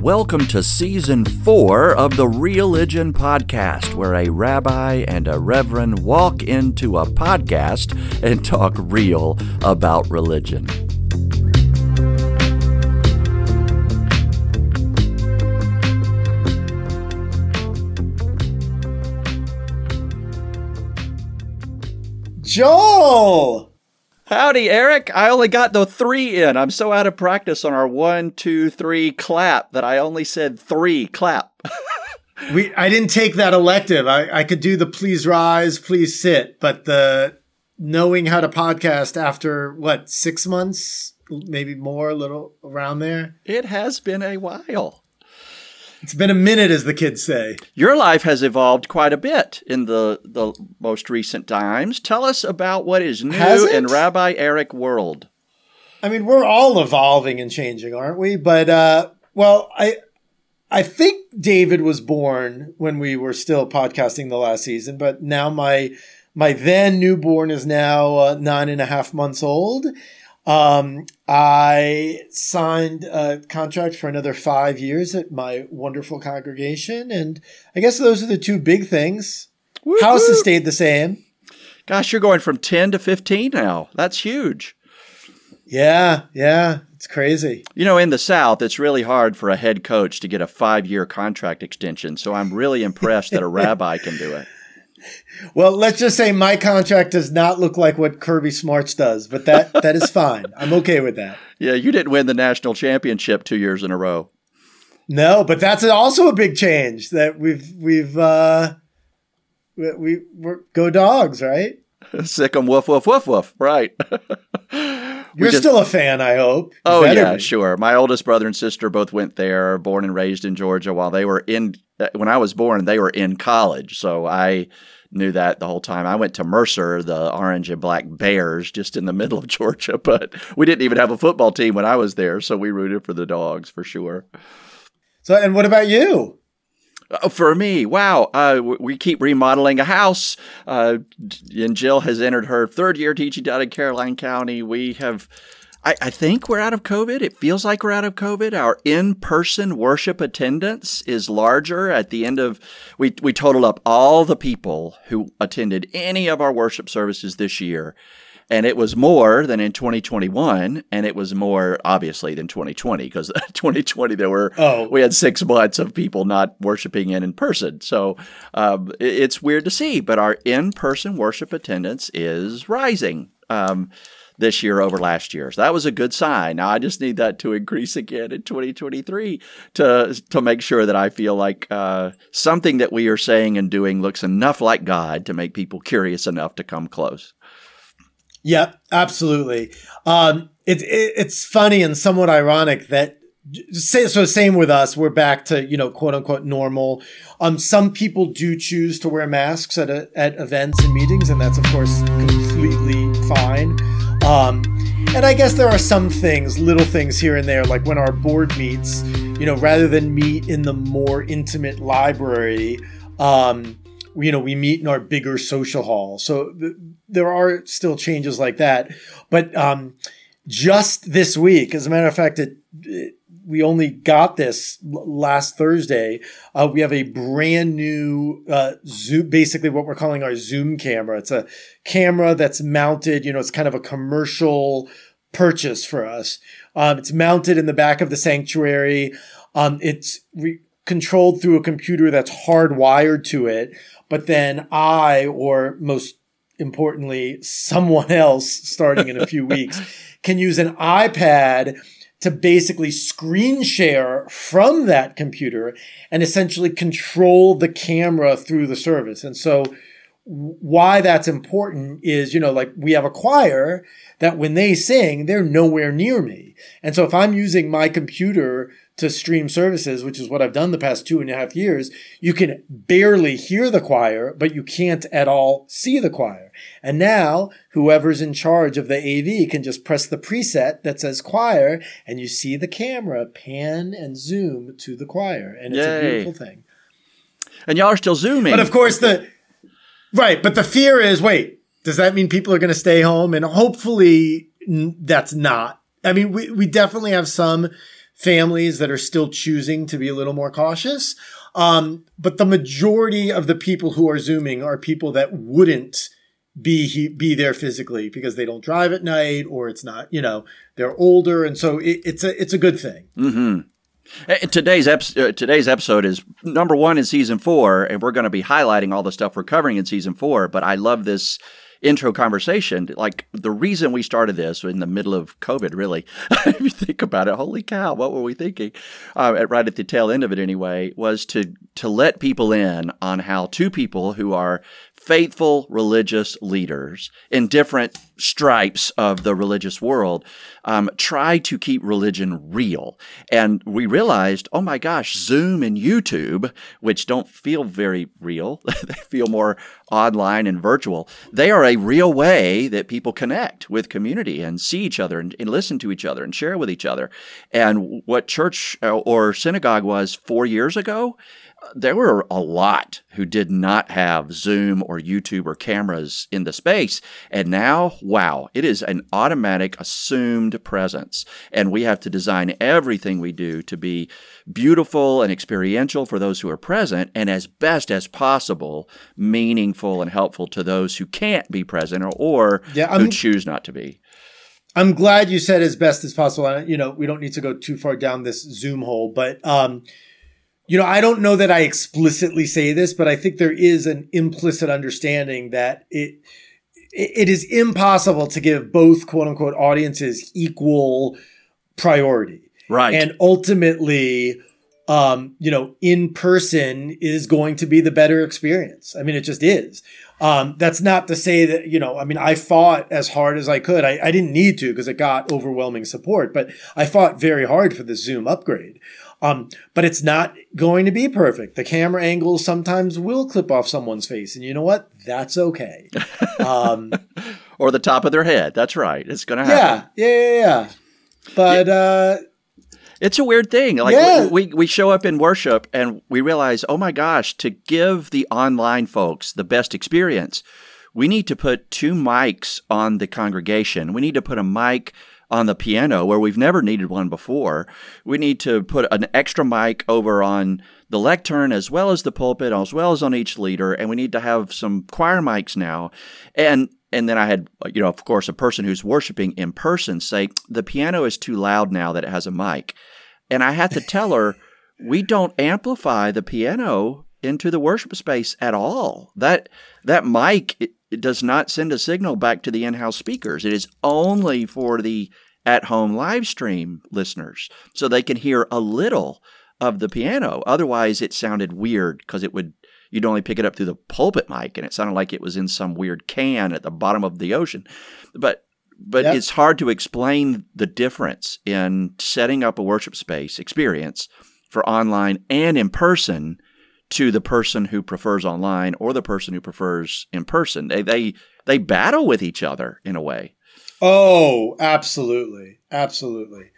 Welcome to season four of the Religion Podcast, where a rabbi and a reverend walk into a podcast and talk real about religion. Joel! Howdy, Eric. I only got the three in. I'm so out of practice on our one, two, three clap that I only said three clap. we I didn't take that elective. I, I could do the please rise, please sit, but the knowing how to podcast after what, six months, maybe more, a little around there. It has been a while. It's been a minute, as the kids say. Your life has evolved quite a bit in the, the most recent times. Tell us about what is new in Rabbi Eric world. I mean, we're all evolving and changing, aren't we? But uh, well, I I think David was born when we were still podcasting the last season, but now my my then newborn is now uh, nine and a half months old, um, I signed a contract for another five years at my wonderful congregation, and I guess those are the two big things. Woo-hoo. House has stayed the same. Gosh, you're going from ten to fifteen now. That's huge. Yeah, yeah, it's crazy. You know, in the South, it's really hard for a head coach to get a five year contract extension. So I'm really impressed that a rabbi can do it. Well, let's just say my contract does not look like what Kirby Smarts does, but that that is fine. I'm okay with that. Yeah, you didn't win the national championship two years in a row. No, but that's also a big change that we've we've uh we, we we're go dogs, right? Sick 'em woof woof woof woof, right? You're just, still a fan, I hope. oh yeah, be. sure. My oldest brother and sister both went there, born and raised in Georgia. While they were in, uh, when I was born, they were in college, so I knew that the whole time. I went to Mercer, the orange and black Bears, just in the middle of Georgia, but we didn't even have a football team when I was there, so we rooted for the dogs for sure. So, and what about you? Uh, for me, wow, uh, we keep remodeling a house. Uh, and Jill has entered her third year teaching down in Caroline County. We have I, I, think we're out of COVID. It feels like we're out of COVID. Our in-person worship attendance is larger at the end of we we totaled up all the people who attended any of our worship services this year. And it was more than in 2021, and it was more obviously than 2020 because 2020 there were oh. we had six months of people not worshiping in in person. So um, it's weird to see, but our in-person worship attendance is rising. Um, this year over last year. So that was a good sign. Now I just need that to increase again in 2023 to to make sure that I feel like uh, something that we are saying and doing looks enough like God to make people curious enough to come close. Yeah, absolutely. Um, it, it, it's funny and somewhat ironic that so same with us. We're back to you know quote unquote normal. Um, some people do choose to wear masks at a, at events and meetings, and that's of course completely fine. Um, and I guess there are some things, little things here and there, like when our board meets, you know, rather than meet in the more intimate library, um, you know, we meet in our bigger social hall. So there are still changes like that. But um, just this week, as a matter of fact, it, it we only got this last Thursday. Uh, we have a brand new uh, Zoom, basically what we're calling our Zoom camera. It's a camera that's mounted. You know, it's kind of a commercial purchase for us. Um, it's mounted in the back of the sanctuary. Um, it's re- controlled through a computer that's hardwired to it. But then I, or most importantly, someone else, starting in a few weeks, can use an iPad to basically screen share from that computer and essentially control the camera through the service. And so why that's important is, you know, like we have a choir that when they sing, they're nowhere near me. And so if I'm using my computer to stream services, which is what I've done the past two and a half years, you can barely hear the choir, but you can't at all see the choir. And now whoever's in charge of the AV can just press the preset that says choir and you see the camera pan and zoom to the choir. And it's Yay. a beautiful thing. And y'all are still zooming. But of course the, right. But the fear is, wait, does that mean people are going to stay home? And hopefully that's not. I mean, we, we definitely have some families that are still choosing to be a little more cautious. Um, but the majority of the people who are zooming are people that wouldn't be be there physically because they don't drive at night or it's not you know they're older and so it, it's a it's a good thing. Mm-hmm. Today's ep- uh, today's episode is number one in season four, and we're going to be highlighting all the stuff we're covering in season four. But I love this intro conversation. Like the reason we started this in the middle of COVID, really, if you think about it, holy cow, what were we thinking? Uh, at, right at the tail end of it, anyway, was to to let people in on how two people who are faithful religious leaders in different stripes of the religious world um, try to keep religion real. And we realized, oh my gosh, Zoom and YouTube, which don't feel very real, they feel more online and virtual, they are a real way that people connect with community and see each other and, and listen to each other and share with each other. And what church uh, or synagogue was four years ago, there were a lot who did not have Zoom or YouTube or cameras in the space. And now, wow, it is an automatic assumed presence. And we have to design everything we do to be beautiful and experiential for those who are present and as best as possible meaningful and helpful to those who can't be present or, or yeah, who choose not to be. I'm glad you said as best as possible. You know, we don't need to go too far down this Zoom hole, but um, you know, I don't know that I explicitly say this, but I think there is an implicit understanding that it it is impossible to give both quote unquote audiences equal priority. Right. And ultimately, um, you know, in person is going to be the better experience. I mean, it just is. Um, that's not to say that, you know, I mean, I fought as hard as I could. I, I didn't need to because it got overwhelming support, but I fought very hard for the Zoom upgrade. Um, but it's not going to be perfect. The camera angles sometimes will clip off someone's face, and you know what? That's okay. Um, or the top of their head. That's right. It's going to happen. Yeah, yeah, yeah. yeah. But uh, it's a weird thing. Like yeah. we, we we show up in worship and we realize, oh my gosh, to give the online folks the best experience, we need to put two mics on the congregation. We need to put a mic on the piano where we've never needed one before. We need to put an extra mic over on the lectern as well as the pulpit, as well as on each leader, and we need to have some choir mics now. And and then I had, you know, of course, a person who's worshiping in person say the piano is too loud now that it has a mic, and I had to tell her we don't amplify the piano into the worship space at all. That that mic it, it does not send a signal back to the in-house speakers. It is only for the at-home live stream listeners, so they can hear a little of the piano. Otherwise, it sounded weird because it would you'd only pick it up through the pulpit mic, and it sounded like it was in some weird can at the bottom of the ocean. But but yep. it's hard to explain the difference in setting up a worship space experience for online and in person to the person who prefers online or the person who prefers in person. They they they battle with each other in a way. Oh, absolutely. Absolutely.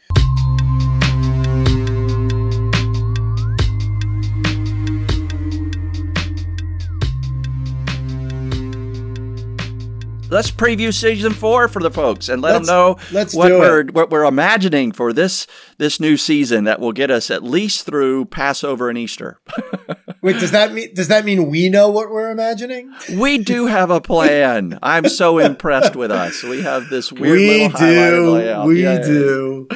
Let's preview season four for the folks and let let's, them know let's what we're what we're imagining for this this new season that will get us at least through Passover and Easter. Wait, does that mean does that mean we know what we're imagining? We do have a plan. I'm so impressed with us. We have this weird we little do. layout. We Yay. do.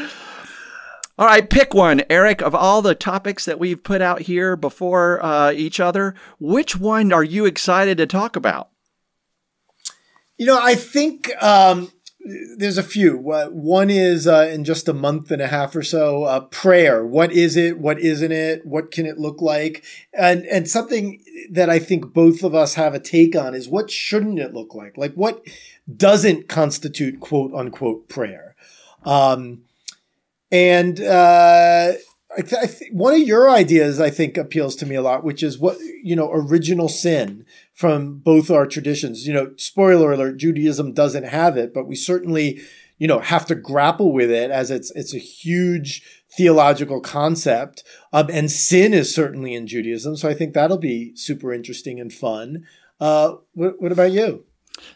All right, pick one, Eric. Of all the topics that we've put out here before uh, each other, which one are you excited to talk about? You know, I think um, there's a few. One is uh, in just a month and a half or so, uh, prayer. What is it? What isn't it? What can it look like? And and something that I think both of us have a take on is what shouldn't it look like? Like what doesn't constitute quote unquote prayer? Um, and uh, I th- one of your ideas I think appeals to me a lot, which is what you know, original sin from both our traditions. You know, spoiler alert: Judaism doesn't have it, but we certainly you know have to grapple with it as it's it's a huge theological concept. Um, and sin is certainly in Judaism, so I think that'll be super interesting and fun. Uh, what, what about you?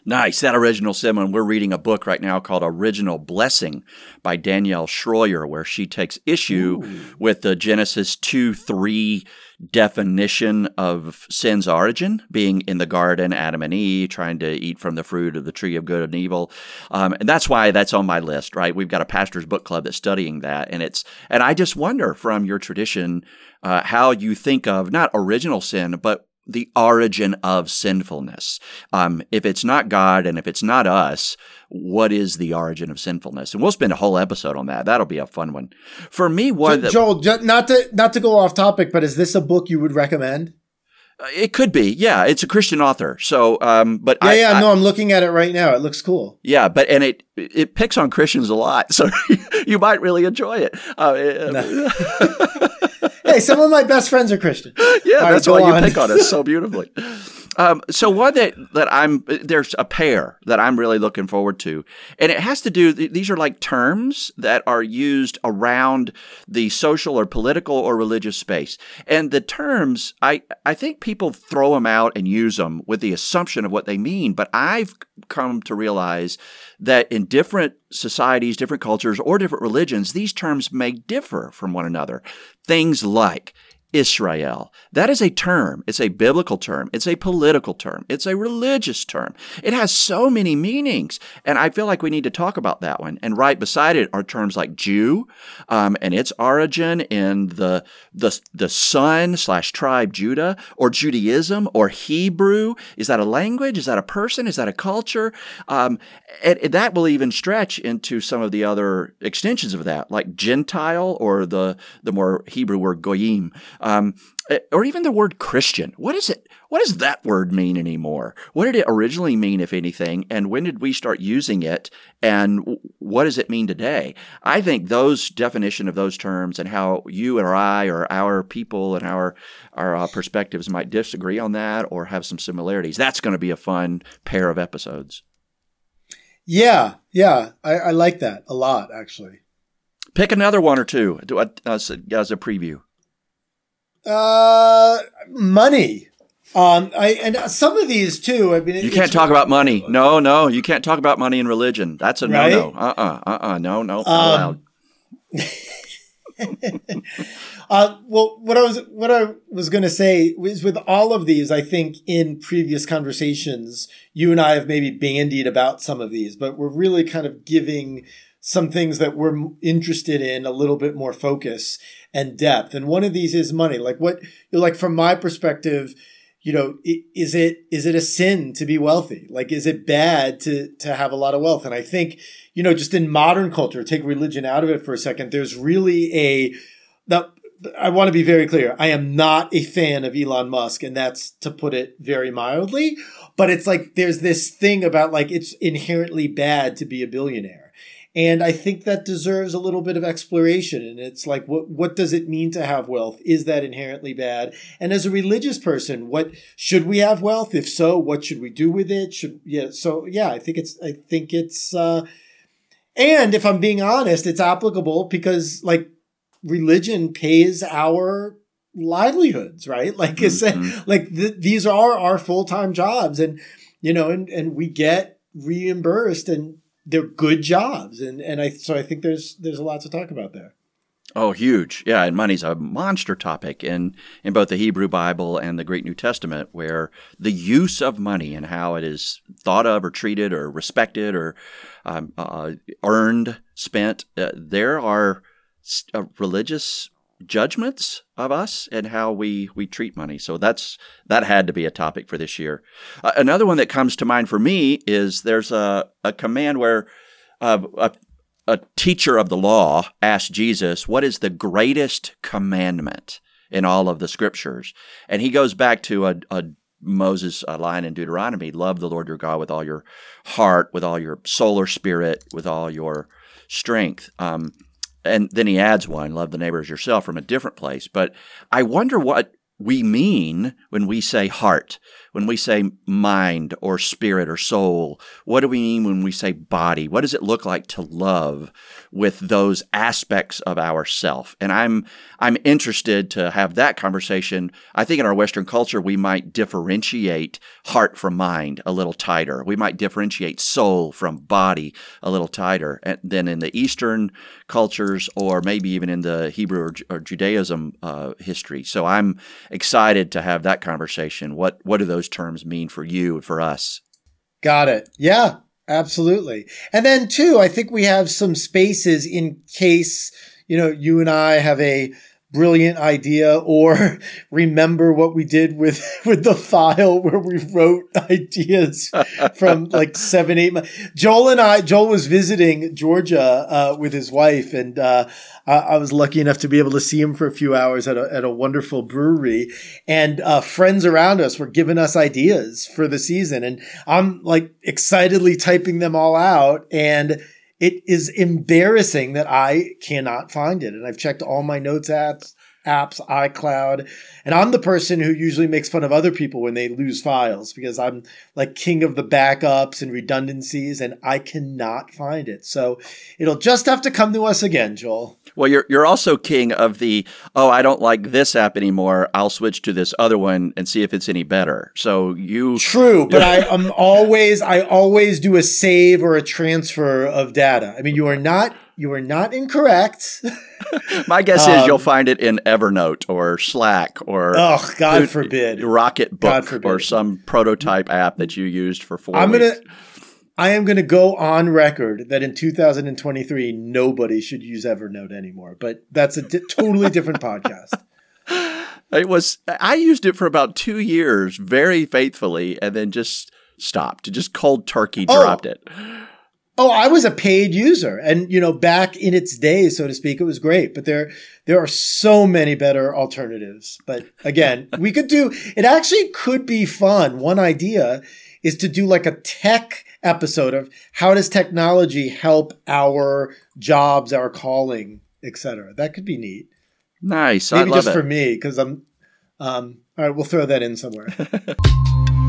Nice. That original sin one. We're reading a book right now called Original Blessing by Danielle Shroyer, where she takes issue Ooh. with the Genesis 2 3 definition of sin's origin, being in the garden, Adam and Eve, trying to eat from the fruit of the tree of good and evil. Um, and that's why that's on my list, right? We've got a pastor's book club that's studying that. And it's, and I just wonder from your tradition, uh, how you think of not original sin, but the origin of sinfulness. Um, if it's not God and if it's not us, what is the origin of sinfulness? And we'll spend a whole episode on that. That'll be a fun one. For me, what Joel, not to not to go off topic, but is this a book you would recommend? Uh, it could be, yeah. It's a Christian author, so um, but yeah, I, yeah. I, no, I'm looking at it right now. It looks cool. Yeah, but and it it picks on Christians a lot, so you might really enjoy it. Uh, no. hey, some of my best friends are Christian. Yeah, All that's right, why on. you pick on us so beautifully. Um, so one that that I'm there's a pair that I'm really looking forward to, and it has to do. These are like terms that are used around the social or political or religious space, and the terms I I think people throw them out and use them with the assumption of what they mean, but I've come to realize that in different societies, different cultures, or different religions, these terms may differ from one another. Things like Israel. That is a term. It's a biblical term. It's a political term. It's a religious term. It has so many meanings. And I feel like we need to talk about that one. And right beside it are terms like Jew um, and its origin in the, the, the son slash tribe Judah or Judaism or Hebrew. Is that a language? Is that a person? Is that a culture? Um, and, and that will even stretch into some of the other extensions of that, like Gentile or the, the more Hebrew word goyim um, eh, or even the word Christian. What is it? What does that word mean anymore? What did it originally mean, if anything? And when did we start using it? And what does it mean today? I think those definition of those terms and how you or I or our people and our our uh, perspectives might disagree on that or have some similarities. That's going to be a fun pair of episodes. Yeah, yeah, I, I like that a lot, actually. Pick another one or two as a, as a preview. Uh, money. Um, I and some of these too. I mean, you can't talk about money. No, no, you can't talk about money and religion. That's a right? no, no. Uh, uh-uh, uh, uh, no, no, um, uh, well, what I was what I was going to say was with all of these, I think in previous conversations, you and I have maybe bandied about some of these, but we're really kind of giving some things that we're interested in a little bit more focus and depth. And one of these is money. Like what, like from my perspective, you know, is it, is it a sin to be wealthy? Like, is it bad to, to have a lot of wealth? And I think, you know, just in modern culture, take religion out of it for a second, there's really a, that I want to be very clear. I am not a fan of Elon Musk, and that's to put it very mildly. But it's like there's this thing about like it's inherently bad to be a billionaire. And I think that deserves a little bit of exploration. And it's like, what, what does it mean to have wealth? Is that inherently bad? And as a religious person, what should we have wealth? If so, what should we do with it? Should, yeah. So yeah, I think it's, I think it's, uh, and if I'm being honest, it's applicable because like religion pays our livelihoods, right? Like mm-hmm. like th- these are our full-time jobs and, you know, and, and we get reimbursed and they're good jobs, and and I so I think there's there's a lot to talk about there. Oh, huge! Yeah, and money's a monster topic in in both the Hebrew Bible and the Greek New Testament, where the use of money and how it is thought of or treated or respected or um, uh, earned, spent. Uh, there are uh, religious judgments of us and how we we treat money. So that's that had to be a topic for this year. Uh, another one that comes to mind for me is there's a a command where uh, a a teacher of the law asked Jesus, "What is the greatest commandment in all of the scriptures?" And he goes back to a, a Moses a line in Deuteronomy: "Love the Lord your God with all your heart, with all your soul or spirit, with all your strength." Um, and then he adds one, love the neighbor as yourself from a different place. But I wonder what we mean when we say heart, when we say mind or spirit or soul? What do we mean when we say body? What does it look like to love with those aspects of ourself? And I'm I'm interested to have that conversation. I think in our Western culture we might differentiate heart from mind a little tighter. We might differentiate soul from body a little tighter. than in the Eastern cultures, or maybe even in the Hebrew or, or Judaism uh, history. So I'm excited to have that conversation. What what do those terms mean for you and for us? Got it. Yeah, absolutely. And then too, I think we have some spaces in case you know you and I have a brilliant idea or remember what we did with with the file where we wrote ideas from like seven eight months. joel and i joel was visiting georgia uh, with his wife and uh, I, I, was lucky enough to be able to see him for a few hours at a, at a wonderful brewery. And uh, friends around us were giving us ideas for the season. And i'm like excitedly typing them all out. And it is embarrassing that I cannot find it. And I've checked all my notes apps, apps, iCloud, and I'm the person who usually makes fun of other people when they lose files because I'm like king of the backups and redundancies and I cannot find it. So it'll just have to come to us again, Joel. Well, you're you're also king of the oh, I don't like this app anymore. I'll switch to this other one and see if it's any better. So you True, but I am always I always do a save or a transfer of data. I mean, you are not you are not incorrect. My guess um, is you'll um, find it in Evernote or Slack or oh, God forbid, Rocket Book or some prototype app that you used for 4 I'm weeks. gonna I am going to go on record that in 2023 nobody should use Evernote anymore, but that's a di- totally different podcast. It was I used it for about 2 years very faithfully and then just stopped. Just cold turkey oh. dropped oh. it. Oh, I was a paid user and you know back in its day so to speak it was great, but there there are so many better alternatives. But again, we could do it actually could be fun. One idea is to do like a tech episode of how does technology help our jobs, our calling, etc. That could be neat. Nice. Maybe just it. for me because I'm. Um, all right, we'll throw that in somewhere.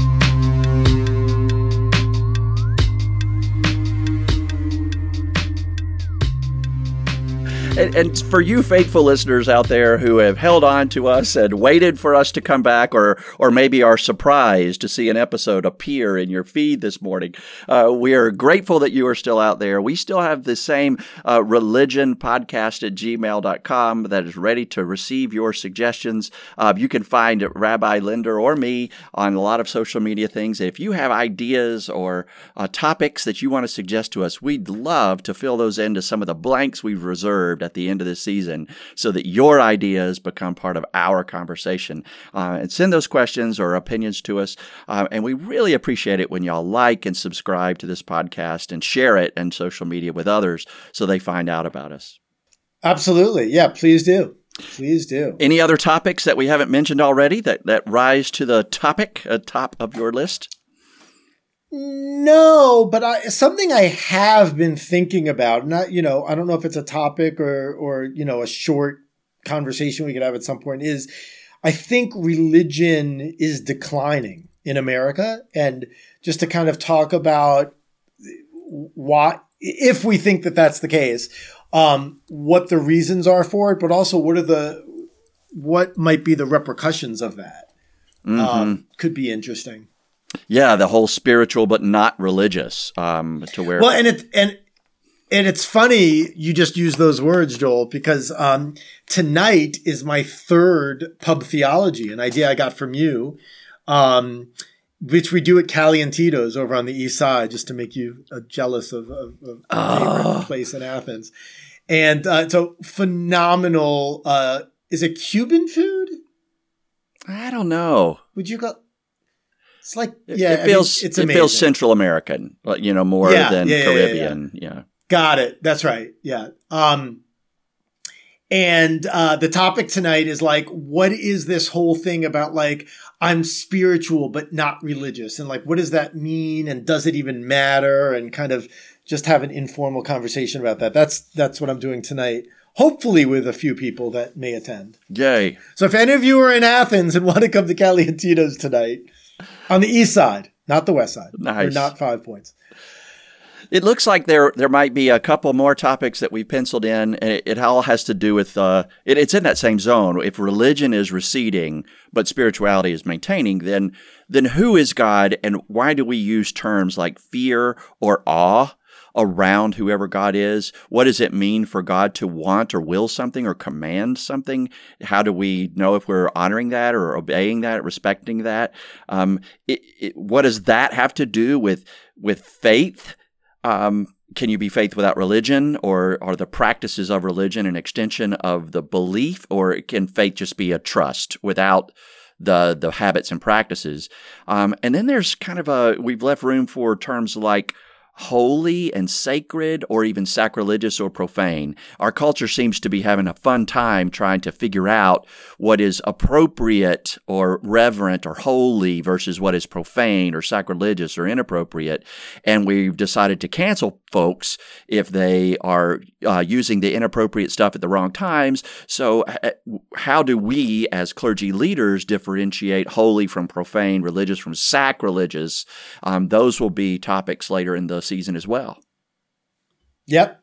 And, and, for you faithful listeners out there who have held on to us and waited for us to come back, or or maybe are surprised to see an episode appear in your feed this morning, uh, we are grateful that you are still out there. We still have the same uh, religion podcast at gmail.com that is ready to receive your suggestions. Uh, you can find Rabbi Linder or me on a lot of social media things. If you have ideas or uh, topics that you want to suggest to us, we'd love to fill those into some of the blanks we've reserved at the end of the season so that your ideas become part of our conversation. Uh, and send those questions or opinions to us. Uh, and we really appreciate it when y'all like and subscribe to this podcast and share it and social media with others so they find out about us. Absolutely. Yeah, please do. Please do. Any other topics that we haven't mentioned already that, that rise to the topic, uh, top of your list? No, but I, something I have been thinking about. Not, you know, I don't know if it's a topic or, or you know, a short conversation we could have at some point. Is I think religion is declining in America, and just to kind of talk about what if we think that that's the case, um, what the reasons are for it, but also what are the what might be the repercussions of that. Mm-hmm. Um, could be interesting. Yeah, the whole spiritual but not religious. Um, to where well, and it and and it's funny you just use those words, Joel, because um, tonight is my third pub theology, an idea I got from you, um, which we do at Cali-N-Tito's over on the east side, just to make you uh, jealous of, of, of oh. place in Athens. And uh, so phenomenal. Uh, is it Cuban food? I don't know. Would you go? It's like yeah, it feels I mean, it's it feels Central American, you know, more yeah, than yeah, Caribbean. Yeah, got it. That's right. Yeah. Um, and uh, the topic tonight is like, what is this whole thing about? Like, I'm spiritual but not religious, and like, what does that mean? And does it even matter? And kind of just have an informal conversation about that. That's that's what I'm doing tonight hopefully with a few people that may attend. Yay. So if any of you are in Athens and want to come to Cali-N-Tito's tonight, on the east side, not the west side, nice. or not five points. It looks like there there might be a couple more topics that we penciled in, and it, it all has to do with uh, it, it's in that same zone. If religion is receding but spirituality is maintaining, then then who is God, and why do we use terms like fear or awe around whoever God is? What does it mean for God to want or will something or command something? How do we know if we're honoring that or obeying that, respecting that? Um, it, it, what does that have to do with with faith? Um, can you be faith without religion, or are the practices of religion an extension of the belief, or can faith just be a trust without the the habits and practices? Um, and then there's kind of a we've left room for terms like holy and sacred or even sacrilegious or profane. Our culture seems to be having a fun time trying to figure out what is appropriate or reverent or holy versus what is profane or sacrilegious or inappropriate. And we've decided to cancel folks if they are uh, using the inappropriate stuff at the wrong times. So, how do we as clergy leaders differentiate holy from profane, religious from sacrilegious? Um, those will be topics later in the season as well. Yep.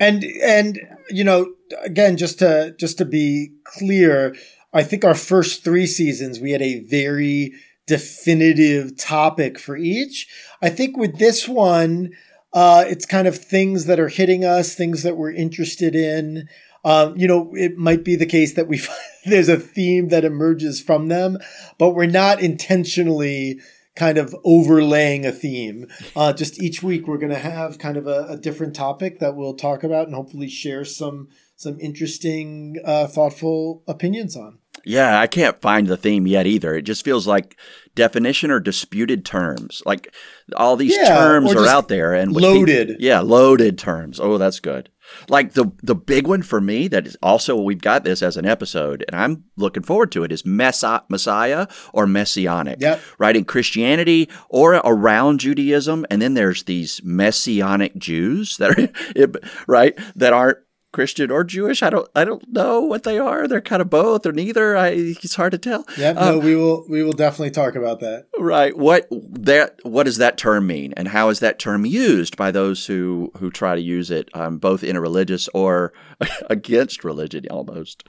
And and you know again just to just to be clear, I think our first 3 seasons we had a very definitive topic for each. I think with this one uh, it's kind of things that are hitting us, things that we're interested in. Um, you know, it might be the case that we there's a theme that emerges from them, but we're not intentionally kind of overlaying a theme. Uh, just each week, we're going to have kind of a, a, different topic that we'll talk about and hopefully share some some interesting, uh, thoughtful opinions on. Yeah, I can't find the theme yet either. It just feels like definition or disputed terms. Like all these yeah, terms are out there and loaded. yeah, loaded terms. Oh, that's good. Like the the big one for me that is also we've got this as an episode, and I'm looking forward to it is Messiah, Messiah or Messianic, yep. right? In Christianity or around Judaism, and then there's these Messianic Jews that are right that aren't Christian or Jewish. I don't I don't know what they are. They're kind of both or neither. I, it's hard to tell. Yeah, no, um, we will we will definitely talk about that. Right. What that what does that term mean, and how is that term used by those who who try to use it um, both in a religious or against religion almost.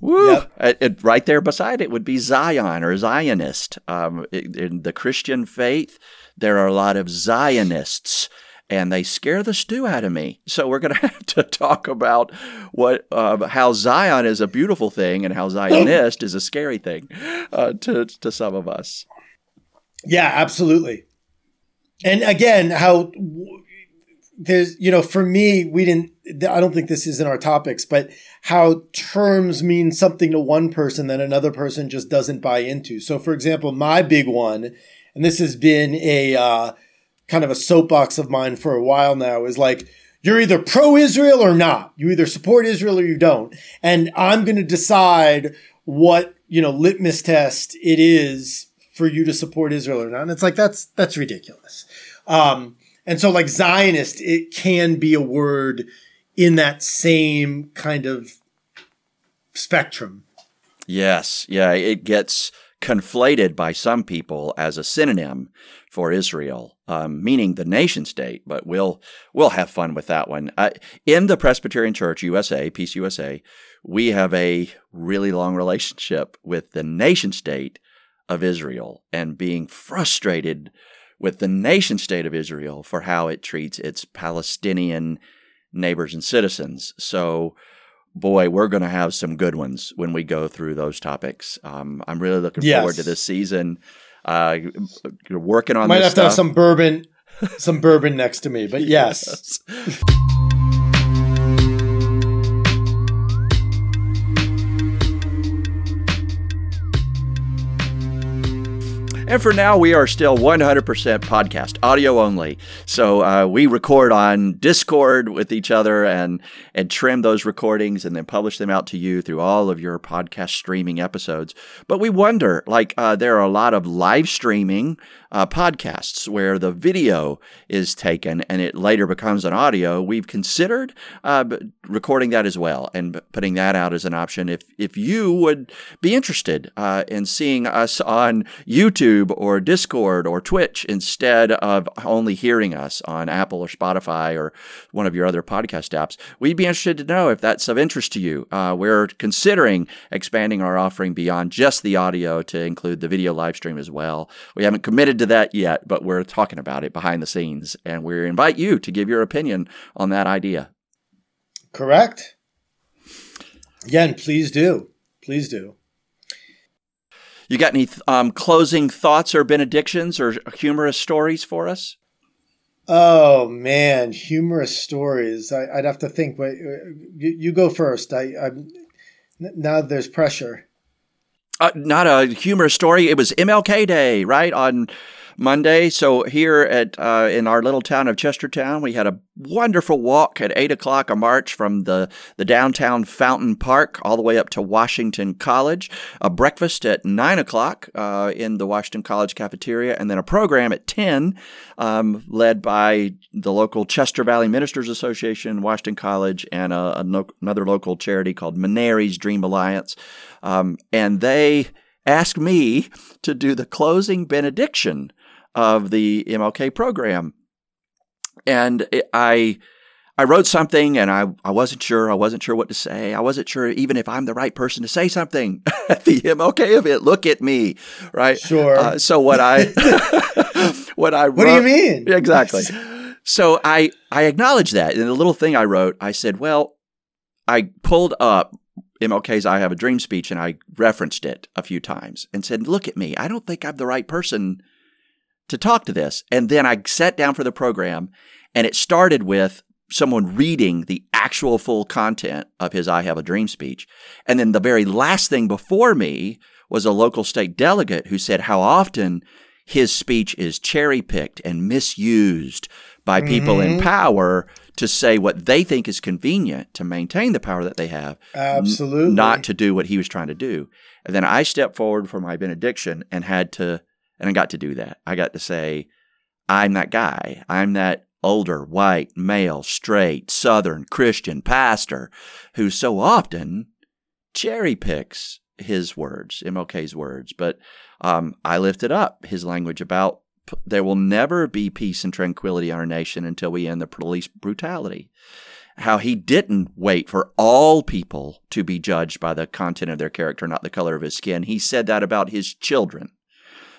Woo! Yep. It, it, right there beside it would be Zion or Zionist. Um, in the Christian faith, there are a lot of Zionists and they scare the stew out of me. So we're going to have to talk about what uh, how Zion is a beautiful thing and how Zionist is a scary thing uh, to to some of us. Yeah, absolutely. And again, how there's you know for me we didn't I don't think this is in our topics, but how terms mean something to one person that another person just doesn't buy into. So, for example, my big one, and this has been a uh, kind of a soapbox of mine for a while now is like, you're either pro Israel or not. You either support Israel or you don't. And I'm going to decide what, you know, litmus test it is for you to support Israel or not. And it's like, that's, that's ridiculous. Um, and so like Zionist, it can be a word in that same kind of spectrum. Yes. Yeah. It gets conflated by some people as a synonym for Israel, um, meaning the nation state. But we'll we'll have fun with that one. Uh, in the Presbyterian Church USA, PC USA, we have a really long relationship with the nation state of Israel, and being frustrated with the nation state of Israel for how it treats its Palestinian neighbors and citizens. So boy, we're going to have some good ones when we go through those topics. Um, I'm really looking yes. forward to this season. Uh, you're working on. Might have stuff. to have some bourbon, some bourbon next to me, but yes. yes. And for now, we are still 100% podcast, audio only. So uh, we record on Discord with each other and and trim those recordings and then publish them out to you through all of your podcast streaming episodes. But we wonder, like, uh, there are a lot of live streaming uh, podcasts where the video is taken and it later becomes an audio. We've considered uh, recording that as well and putting that out as an option. If if you would be interested uh, in seeing us on YouTube or Discord or Twitch instead of only hearing us on Apple or Spotify or one of your other podcast apps, we'd be interested to know if that's of interest to you. Uh, we're considering expanding our offering beyond just the audio to include the video live stream as well. We haven't committed to that yet, but we're talking about it behind the scenes, and we invite you to give your opinion on that idea. Correct. Again, please do. Please do. You got any um, closing thoughts or benedictions or humorous stories for us? Oh man, humorous stories. I, would have to think. But uh, you, you go first. I, I'm now. There's pressure. Uh, not a humorous story. It was MLK Day, right on Monday. So here at uh, in our little town of Chestertown, we had a wonderful walk at eight o'clock, a march from the the downtown Fountain Park all the way up to Washington College, a breakfast at nine o'clock uh, in the Washington College cafeteria, and then a program at ten, um, led by the local Chester Valley Ministers Association, Washington College, and a, a no, another local charity called Minary's Dream Alliance, um, and they asked me to do the closing benediction of the MLK program. And it, I I wrote something and I, I wasn't sure. I wasn't sure what to say. I wasn't sure even if I'm the right person to say something at the MLK event. Look at me, right? Sure. Uh, so what I what I wrote, what do you mean exactly? so I I acknowledged that in the little thing I wrote. I said, well, I pulled up MLK's I Have a Dream speech and I referenced it a few times and said, look at me. I don't think I'm the right person to talk to this. And then I sat down for the program, and it started with someone reading the actual full content of his I Have a Dream speech. And then the very last thing before me was a local state delegate who said how often his speech is cherry picked and misused by people mm-hmm. in power to say what they think is convenient to maintain the power that they have. Absolutely. N- not to do what he was trying to do. And then I stepped forward for my benediction and had to and I got to do that. I got to say, I'm that guy. I'm that older, white, male, straight, southern, Christian pastor who so often cherry picks his words, MLK's words. But um, I lifted up his language about there will never be peace and tranquility in our nation until we end the police brutality. How he didn't wait for all people to be judged by the content of their character, not the color of his skin. He said that about his children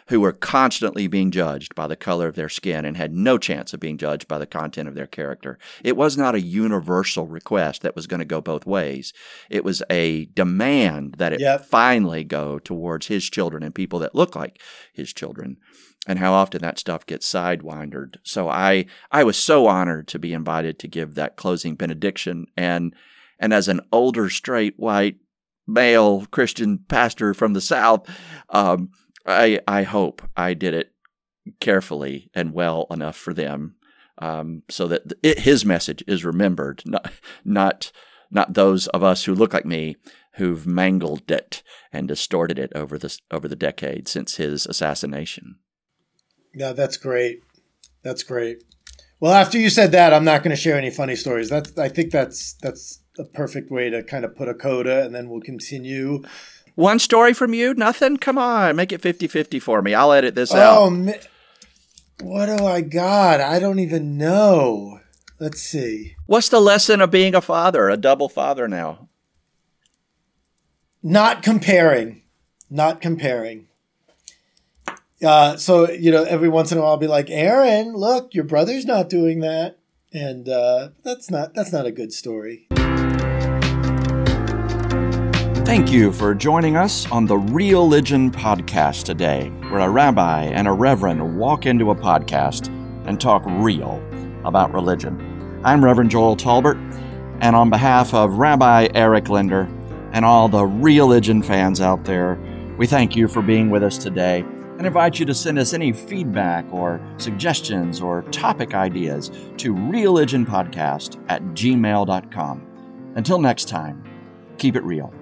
who were constantly being judged by the color of their skin and had no chance of being judged by the content of their character. It was not a universal request that was going to go both ways. It was a demand that it yep. finally go towards his children and people that look like his children. And how often that stuff gets sidewindered. So I I was so honored to be invited to give that closing benediction and and as an older straight white male Christian pastor from the South, um, I I hope I did it carefully and well enough for them, um, so that it, his message is remembered, not not not those of us who look like me who've mangled it and distorted it over this over the decades since his assassination. Yeah, that's great. That's great. Well, after you said that, I'm not going to share any funny stories. That's I think that's that's a perfect way to kind of put a coda, and then we'll continue one story from you? Nothing? Come on, make it 50 50 for me. I'll edit this out. Oh, what do I got? I don't even know. Let's see. What's the lesson of being a father, a double father now? Not comparing. Not comparing. Uh, so, you know, every once in a while I'll be like, Aaron, look, your brother's not doing that. And uh, that's not that's not a good story. Thank you for joining us on the Religion Podcast today, where a rabbi and a reverend walk into a podcast and talk real about religion. I'm Reverend Joel Talbert, and on behalf of Rabbi Eric Linder and all the religion fans out there, we thank you for being with us today. and invite you to send us any feedback or suggestions or topic ideas to religionpodcast at gmail.com. Until next time, keep it real.